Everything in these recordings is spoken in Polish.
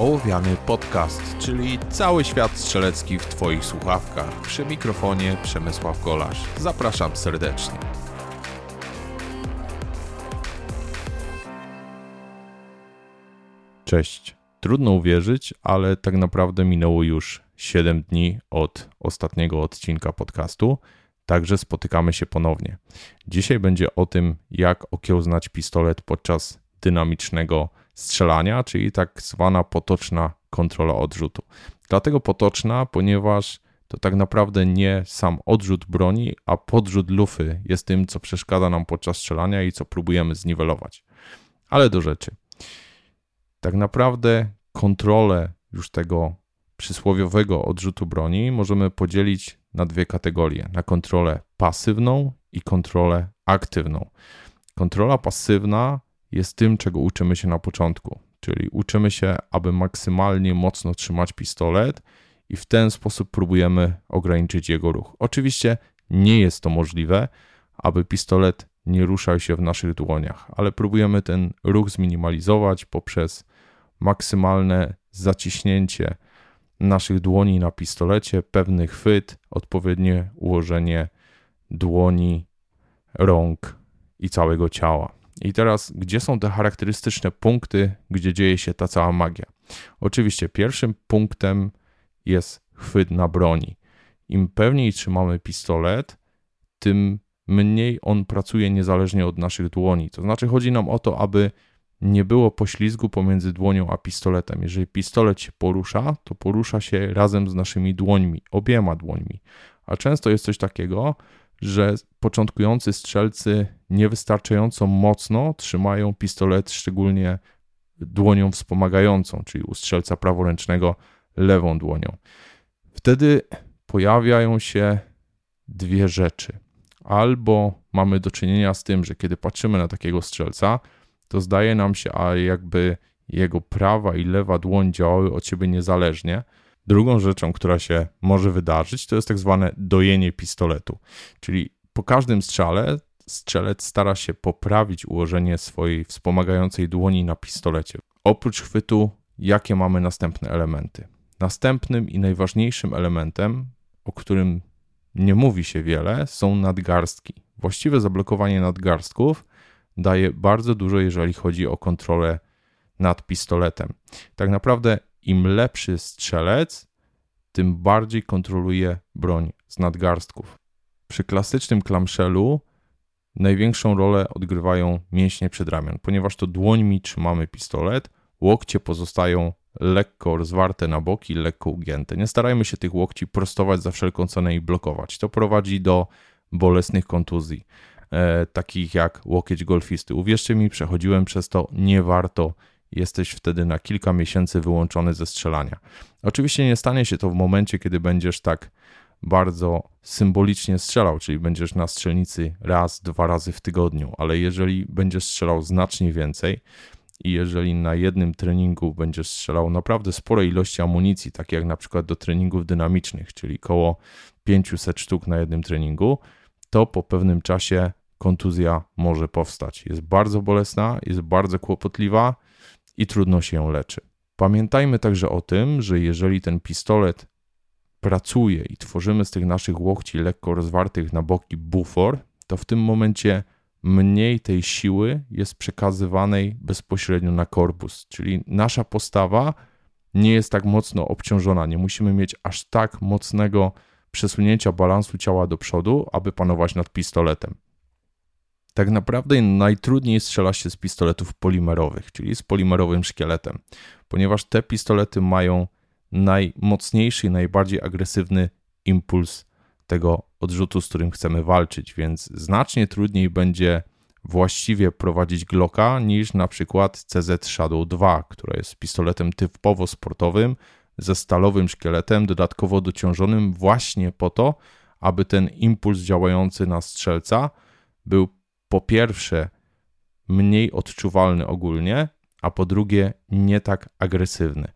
Ołowiany Podcast, czyli cały świat strzelecki w Twoich słuchawkach. Przy mikrofonie Przemysław Golasz. Zapraszam serdecznie. Cześć. Trudno uwierzyć, ale tak naprawdę minęło już 7 dni od ostatniego odcinka podcastu, także spotykamy się ponownie. Dzisiaj będzie o tym, jak okiełznać pistolet podczas dynamicznego strzelania, czyli tak zwana potoczna kontrola odrzutu. Dlatego potoczna, ponieważ to tak naprawdę nie sam odrzut broni, a podrzut lufy jest tym, co przeszkadza nam podczas strzelania i co próbujemy zniwelować. Ale do rzeczy. Tak naprawdę kontrolę już tego przysłowiowego odrzutu broni możemy podzielić na dwie kategorie: na kontrolę pasywną i kontrolę aktywną. Kontrola pasywna jest tym, czego uczymy się na początku, czyli uczymy się, aby maksymalnie mocno trzymać pistolet i w ten sposób próbujemy ograniczyć jego ruch. Oczywiście nie jest to możliwe, aby pistolet nie ruszał się w naszych dłoniach, ale próbujemy ten ruch zminimalizować poprzez maksymalne zaciśnięcie naszych dłoni na pistolecie, pewny chwyt, odpowiednie ułożenie dłoni, rąk i całego ciała. I teraz, gdzie są te charakterystyczne punkty, gdzie dzieje się ta cała magia? Oczywiście, pierwszym punktem jest chwyt na broni. Im pewniej trzymamy pistolet, tym mniej on pracuje niezależnie od naszych dłoni. To znaczy, chodzi nam o to, aby nie było poślizgu pomiędzy dłonią a pistoletem. Jeżeli pistolet się porusza, to porusza się razem z naszymi dłońmi, obiema dłońmi. A często jest coś takiego, że początkujący strzelcy niewystarczająco mocno trzymają pistolet, szczególnie dłonią wspomagającą, czyli u strzelca praworęcznego lewą dłonią. Wtedy pojawiają się dwie rzeczy. Albo mamy do czynienia z tym, że kiedy patrzymy na takiego strzelca, to zdaje nam się, a jakby jego prawa i lewa dłoń działały od siebie niezależnie, Drugą rzeczą, która się może wydarzyć, to jest tak zwane dojenie pistoletu. Czyli po każdym strzale strzelec stara się poprawić ułożenie swojej wspomagającej dłoni na pistolecie. Oprócz chwytu, jakie mamy następne elementy? Następnym i najważniejszym elementem, o którym nie mówi się wiele, są nadgarstki. Właściwe zablokowanie nadgarstków daje bardzo dużo, jeżeli chodzi o kontrolę nad pistoletem. Tak naprawdę im lepszy strzelec, tym bardziej kontroluje broń z nadgarstków. Przy klasycznym klamszelu największą rolę odgrywają mięśnie przedramion, ponieważ to dłońmi trzymamy pistolet, łokcie pozostają lekko rozwarte na boki, lekko ugięte. Nie starajmy się tych łokci prostować za wszelką cenę i blokować. To prowadzi do bolesnych kontuzji, e, takich jak łokieć golfisty. Uwierzcie mi, przechodziłem przez to, nie warto jesteś wtedy na kilka miesięcy wyłączony ze strzelania. Oczywiście nie stanie się to w momencie, kiedy będziesz tak bardzo symbolicznie strzelał, czyli będziesz na strzelnicy raz, dwa razy w tygodniu, ale jeżeli będziesz strzelał znacznie więcej i jeżeli na jednym treningu będziesz strzelał naprawdę spore ilości amunicji, takie jak na przykład do treningów dynamicznych, czyli około 500 sztuk na jednym treningu, to po pewnym czasie kontuzja może powstać. Jest bardzo bolesna, jest bardzo kłopotliwa i trudno się ją leczy. Pamiętajmy także o tym, że jeżeli ten pistolet pracuje i tworzymy z tych naszych łokci lekko rozwartych na boki bufor, to w tym momencie mniej tej siły jest przekazywanej bezpośrednio na korpus, czyli nasza postawa nie jest tak mocno obciążona, nie musimy mieć aż tak mocnego przesunięcia balansu ciała do przodu, aby panować nad pistoletem. Tak naprawdę najtrudniej strzela się z pistoletów polimerowych, czyli z polimerowym szkieletem, ponieważ te pistolety mają najmocniejszy i najbardziej agresywny impuls tego odrzutu, z którym chcemy walczyć, więc znacznie trudniej będzie właściwie prowadzić Glocka niż na przykład CZ Shadow 2, która jest pistoletem typowo sportowym ze stalowym szkieletem, dodatkowo dociążonym właśnie po to, aby ten impuls działający na strzelca był po pierwsze mniej odczuwalny ogólnie, a po drugie nie tak agresywny.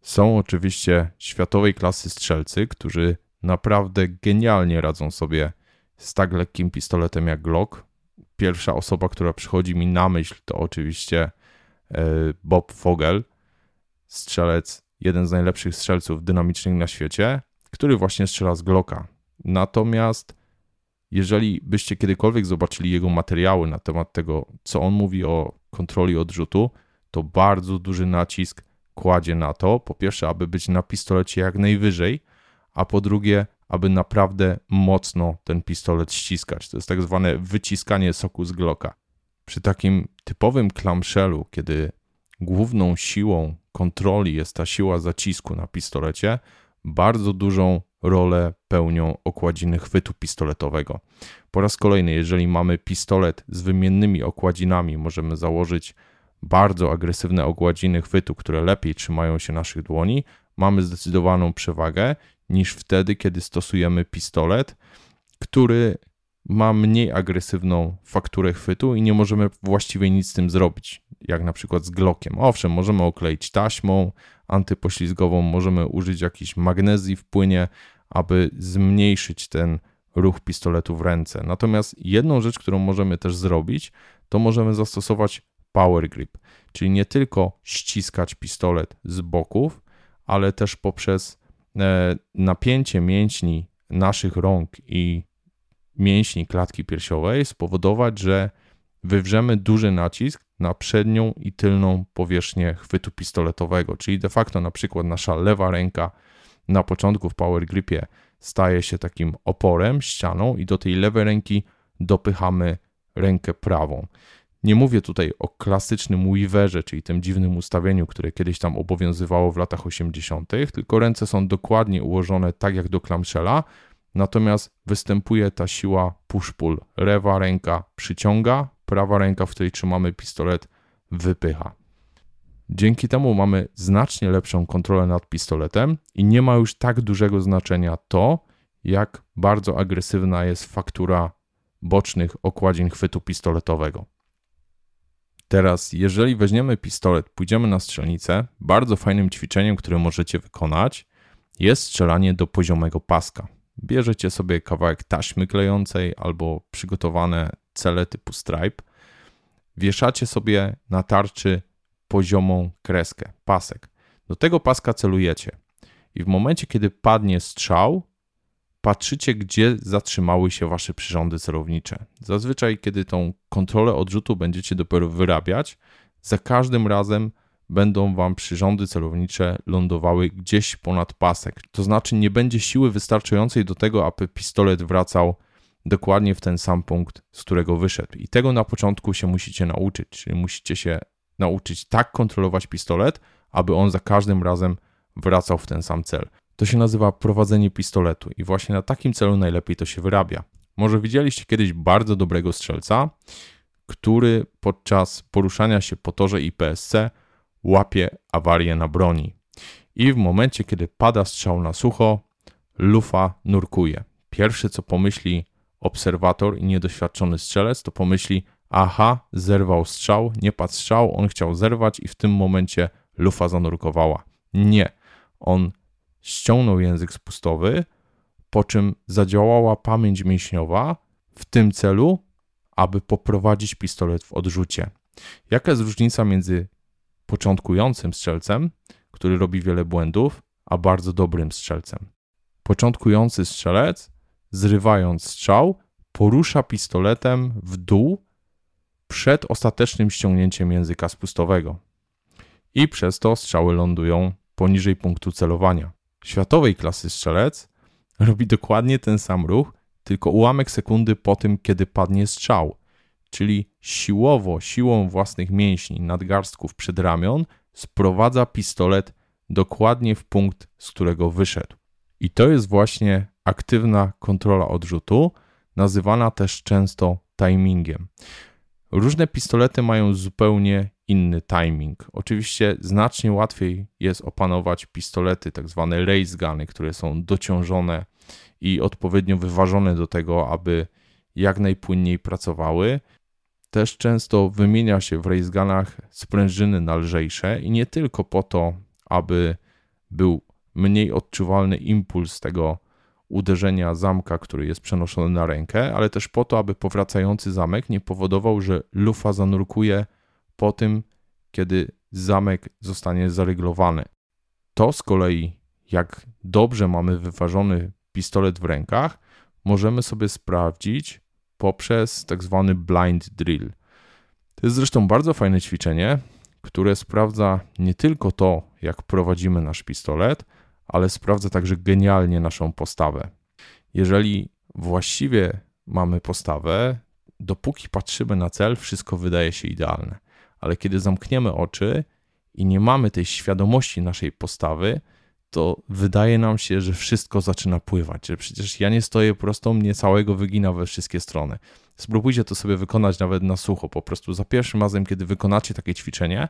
Są oczywiście światowej klasy strzelcy, którzy naprawdę genialnie radzą sobie z tak lekkim pistoletem jak Glock. Pierwsza osoba, która przychodzi mi na myśl, to oczywiście e, Bob Fogel strzelec, jeden z najlepszych strzelców dynamicznych na świecie, który właśnie strzela z Glocka. Natomiast jeżeli byście kiedykolwiek zobaczyli jego materiały na temat tego, co on mówi o kontroli odrzutu, to bardzo duży nacisk kładzie na to, po pierwsze, aby być na pistolecie jak najwyżej, a po drugie, aby naprawdę mocno ten pistolet ściskać. To jest tak zwane wyciskanie soku z Glocka. Przy takim typowym clamshellu, kiedy główną siłą kontroli jest ta siła zacisku na pistolecie, bardzo dużą rolę pełnią okładziny chwytu pistoletowego. Po raz kolejny, jeżeli mamy pistolet z wymiennymi okładzinami, możemy założyć bardzo agresywne okładziny chwytu, które lepiej trzymają się naszych dłoni, mamy zdecydowaną przewagę niż wtedy, kiedy stosujemy pistolet, który ma mniej agresywną fakturę chwytu i nie możemy właściwie nic z tym zrobić, jak na przykład z Glockiem. Owszem, możemy okleić taśmą antypoślizgową, możemy użyć jakiejś magnezji w płynie, aby zmniejszyć ten ruch pistoletu w ręce. Natomiast jedną rzecz, którą możemy też zrobić, to możemy zastosować power grip, czyli nie tylko ściskać pistolet z boków, ale też poprzez e, napięcie mięśni naszych rąk i mięśni klatki piersiowej spowodować, że wywrzemy duży nacisk na przednią i tylną powierzchnię chwytu pistoletowego, czyli de facto na przykład nasza lewa ręka na początku w power gripie staje się takim oporem, ścianą i do tej lewej ręki dopychamy rękę prawą. Nie mówię tutaj o klasycznym weaverze, czyli tym dziwnym ustawieniu, które kiedyś tam obowiązywało w latach 80., tylko ręce są dokładnie ułożone tak jak do clamshella, natomiast występuje ta siła push-pull. Lewa ręka przyciąga, prawa ręka, w której trzymamy pistolet, wypycha. Dzięki temu mamy znacznie lepszą kontrolę nad pistoletem i nie ma już tak dużego znaczenia to, jak bardzo agresywna jest faktura bocznych okładzin chwytu pistoletowego. Teraz, jeżeli weźmiemy pistolet, pójdziemy na strzelnicę, bardzo fajnym ćwiczeniem, które możecie wykonać, jest strzelanie do poziomego paska. Bierzecie sobie kawałek taśmy klejącej albo przygotowane cele typu stripe, wieszacie sobie na tarczy poziomą kreskę, pasek. Do tego paska celujecie i w momencie, kiedy padnie strzał, patrzycie, gdzie zatrzymały się wasze przyrządy celownicze. Zazwyczaj, kiedy tą kontrolę odrzutu będziecie dopiero wyrabiać, za każdym razem będą wam przyrządy celownicze lądowały gdzieś ponad pasek. To znaczy, nie będzie siły wystarczającej do tego, aby pistolet wracał dokładnie w ten sam punkt, z którego wyszedł. I tego na początku się musicie nauczyć, czyli musicie się nauczyć tak kontrolować pistolet, aby on za każdym razem wracał w ten sam cel. To się nazywa prowadzenie pistoletu i właśnie na takim celu najlepiej to się wyrabia. Może widzieliście kiedyś bardzo dobrego strzelca, który podczas poruszania się po torze IPSC łapie awarię na broni. I w momencie, kiedy pada strzał na sucho, lufa nurkuje. Pierwsze, co pomyśli obserwator i niedoświadczony strzelec, to pomyśli: Aha, zerwał strzał, nie padł strzał, on chciał zerwać, i w tym momencie lufa zanurkowała. Nie. On ściągnął język spustowy, po czym zadziałała pamięć mięśniowa w tym celu, aby poprowadzić pistolet w odrzucie. Jaka jest różnica między początkującym strzelcem, który robi wiele błędów, a bardzo dobrym strzelcem? Początkujący strzelec, zrywając strzał, porusza pistoletem w dół przed ostatecznym ściągnięciem języka spustowego. I przez to strzały lądują poniżej punktu celowania światowej klasy strzelec robi dokładnie ten sam ruch, tylko ułamek sekundy po tym, kiedy padnie strzał, czyli siłowo, siłą własnych mięśni, nadgarstków przedramion sprowadza pistolet dokładnie w punkt, z którego wyszedł. I to jest właśnie aktywna kontrola odrzutu, nazywana też często timingiem. Różne pistolety mają zupełnie inny timing. Oczywiście znacznie łatwiej jest opanować pistolety, tak zwane race guny, które są dociążone i odpowiednio wyważone do tego, aby jak najpłynniej pracowały. Też często wymienia się w race gunach sprężyny na lżejsze i nie tylko po to, aby był mniej odczuwalny impuls tego uderzenia zamka, który jest przenoszony na rękę, ale też po to, aby powracający zamek nie powodował, że lufa zanurkuje po tym, kiedy zamek zostanie zaryglowany. To z kolei, jak dobrze mamy wyważony pistolet w rękach, możemy sobie sprawdzić poprzez tak zwany blind drill. To jest zresztą bardzo fajne ćwiczenie, które sprawdza nie tylko to, jak prowadzimy nasz pistolet, ale sprawdza także genialnie naszą postawę. Jeżeli właściwie mamy postawę, dopóki patrzymy na cel, wszystko wydaje się idealne. Ale kiedy zamkniemy oczy i nie mamy tej świadomości naszej postawy, to wydaje nam się, że wszystko zaczyna pływać, że przecież ja nie stoję prosto, mnie całego wygina we wszystkie strony. Spróbujcie to sobie wykonać nawet na sucho, po prostu za pierwszym razem, kiedy wykonacie takie ćwiczenie,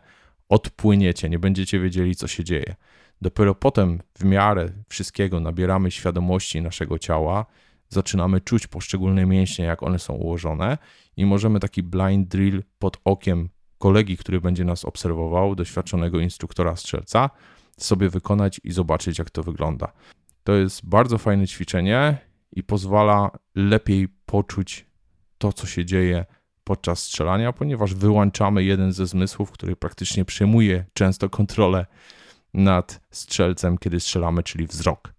odpłyniecie, nie będziecie wiedzieli, co się dzieje. Dopiero potem, w miarę wszystkiego, nabieramy świadomości naszego ciała, zaczynamy czuć poszczególne mięśnie, jak one są ułożone, i możemy taki blind drill pod okiem kolegi, który będzie nas obserwował, doświadczonego instruktora strzelca, sobie wykonać i zobaczyć, jak to wygląda. To jest bardzo fajne ćwiczenie i pozwala lepiej poczuć to, co się dzieje podczas strzelania, ponieważ wyłączamy jeden ze zmysłów, który praktycznie przejmuje często kontrolę nad strzelcem, kiedy strzelamy, czyli wzrok.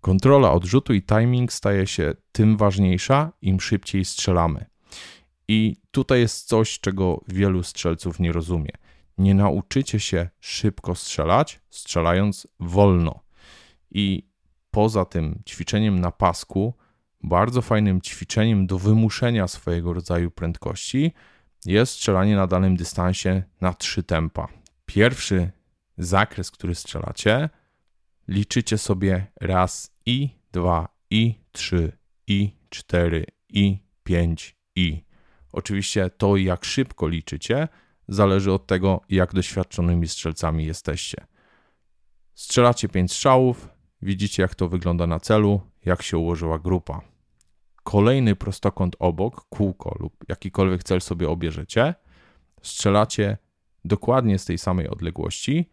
Kontrola odrzutu i timing staje się tym ważniejsza, im szybciej strzelamy. I tutaj jest coś, czego wielu strzelców nie rozumie. Nie nauczycie się szybko strzelać, strzelając wolno. I poza tym ćwiczeniem na pasku, bardzo fajnym ćwiczeniem do wymuszenia swojego rodzaju prędkości jest strzelanie na danym dystansie na trzy tempa. Pierwszy zakres, który strzelacie, liczycie sobie raz i dwa i trzy i cztery i pięć i. Oczywiście to, jak szybko liczycie, zależy od tego, jak doświadczonymi strzelcami jesteście. Strzelacie pięć strzałów, widzicie, jak to wygląda na celu, jak się ułożyła grupa. Kolejny prostokąt obok, kółko lub jakikolwiek cel sobie obierzecie, strzelacie dokładnie z tej samej odległości,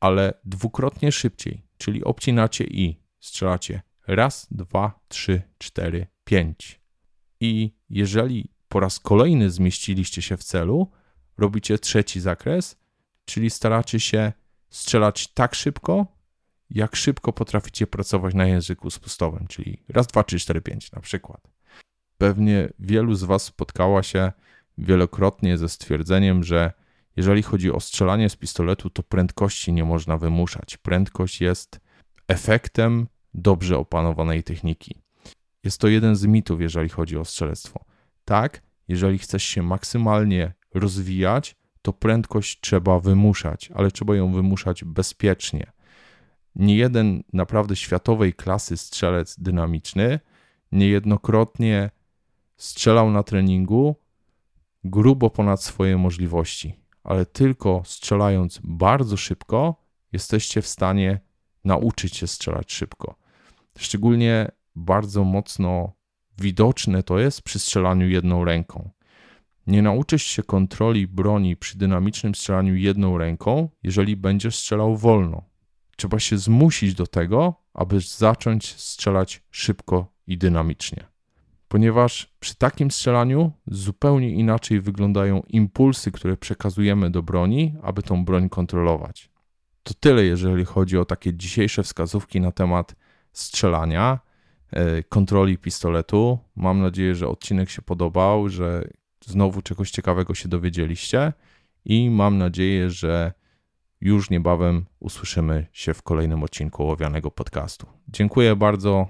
ale dwukrotnie szybciej, czyli obcinacie i strzelacie raz, dwa, trzy, cztery, pięć. I jeżeli po raz kolejny zmieściliście się w celu, robicie trzeci zakres, czyli staracie się strzelać tak szybko, jak szybko potraficie pracować na języku spustowym, czyli raz, dwa, trzy, cztery, pięć na przykład. Pewnie wielu z Was spotkało się wielokrotnie ze stwierdzeniem, że jeżeli chodzi o strzelanie z pistoletu, to prędkości nie można wymuszać. Prędkość jest efektem dobrze opanowanej techniki. Jest to jeden z mitów, jeżeli chodzi o strzelectwo. Tak, jeżeli chcesz się maksymalnie rozwijać, to prędkość trzeba wymuszać, ale trzeba ją wymuszać bezpiecznie. Nie jeden naprawdę światowej klasy strzelec dynamiczny niejednokrotnie strzelał na treningu grubo ponad swoje możliwości ale tylko strzelając bardzo szybko, jesteście w stanie nauczyć się strzelać szybko. Szczególnie bardzo mocno widoczne to jest przy strzelaniu jedną ręką. Nie nauczysz się kontroli broni przy dynamicznym strzelaniu jedną ręką, jeżeli będziesz strzelał wolno. Trzeba się zmusić do tego, aby zacząć strzelać szybko i dynamicznie ponieważ przy takim strzelaniu zupełnie inaczej wyglądają impulsy, które przekazujemy do broni, aby tą broń kontrolować. To tyle, jeżeli chodzi o takie dzisiejsze wskazówki na temat strzelania, e, kontroli pistoletu. Mam nadzieję, że odcinek się podobał, że znowu czegoś ciekawego się dowiedzieliście i mam nadzieję, że już niebawem usłyszymy się w kolejnym odcinku ołowianego podcastu. Dziękuję bardzo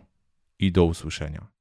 i do usłyszenia.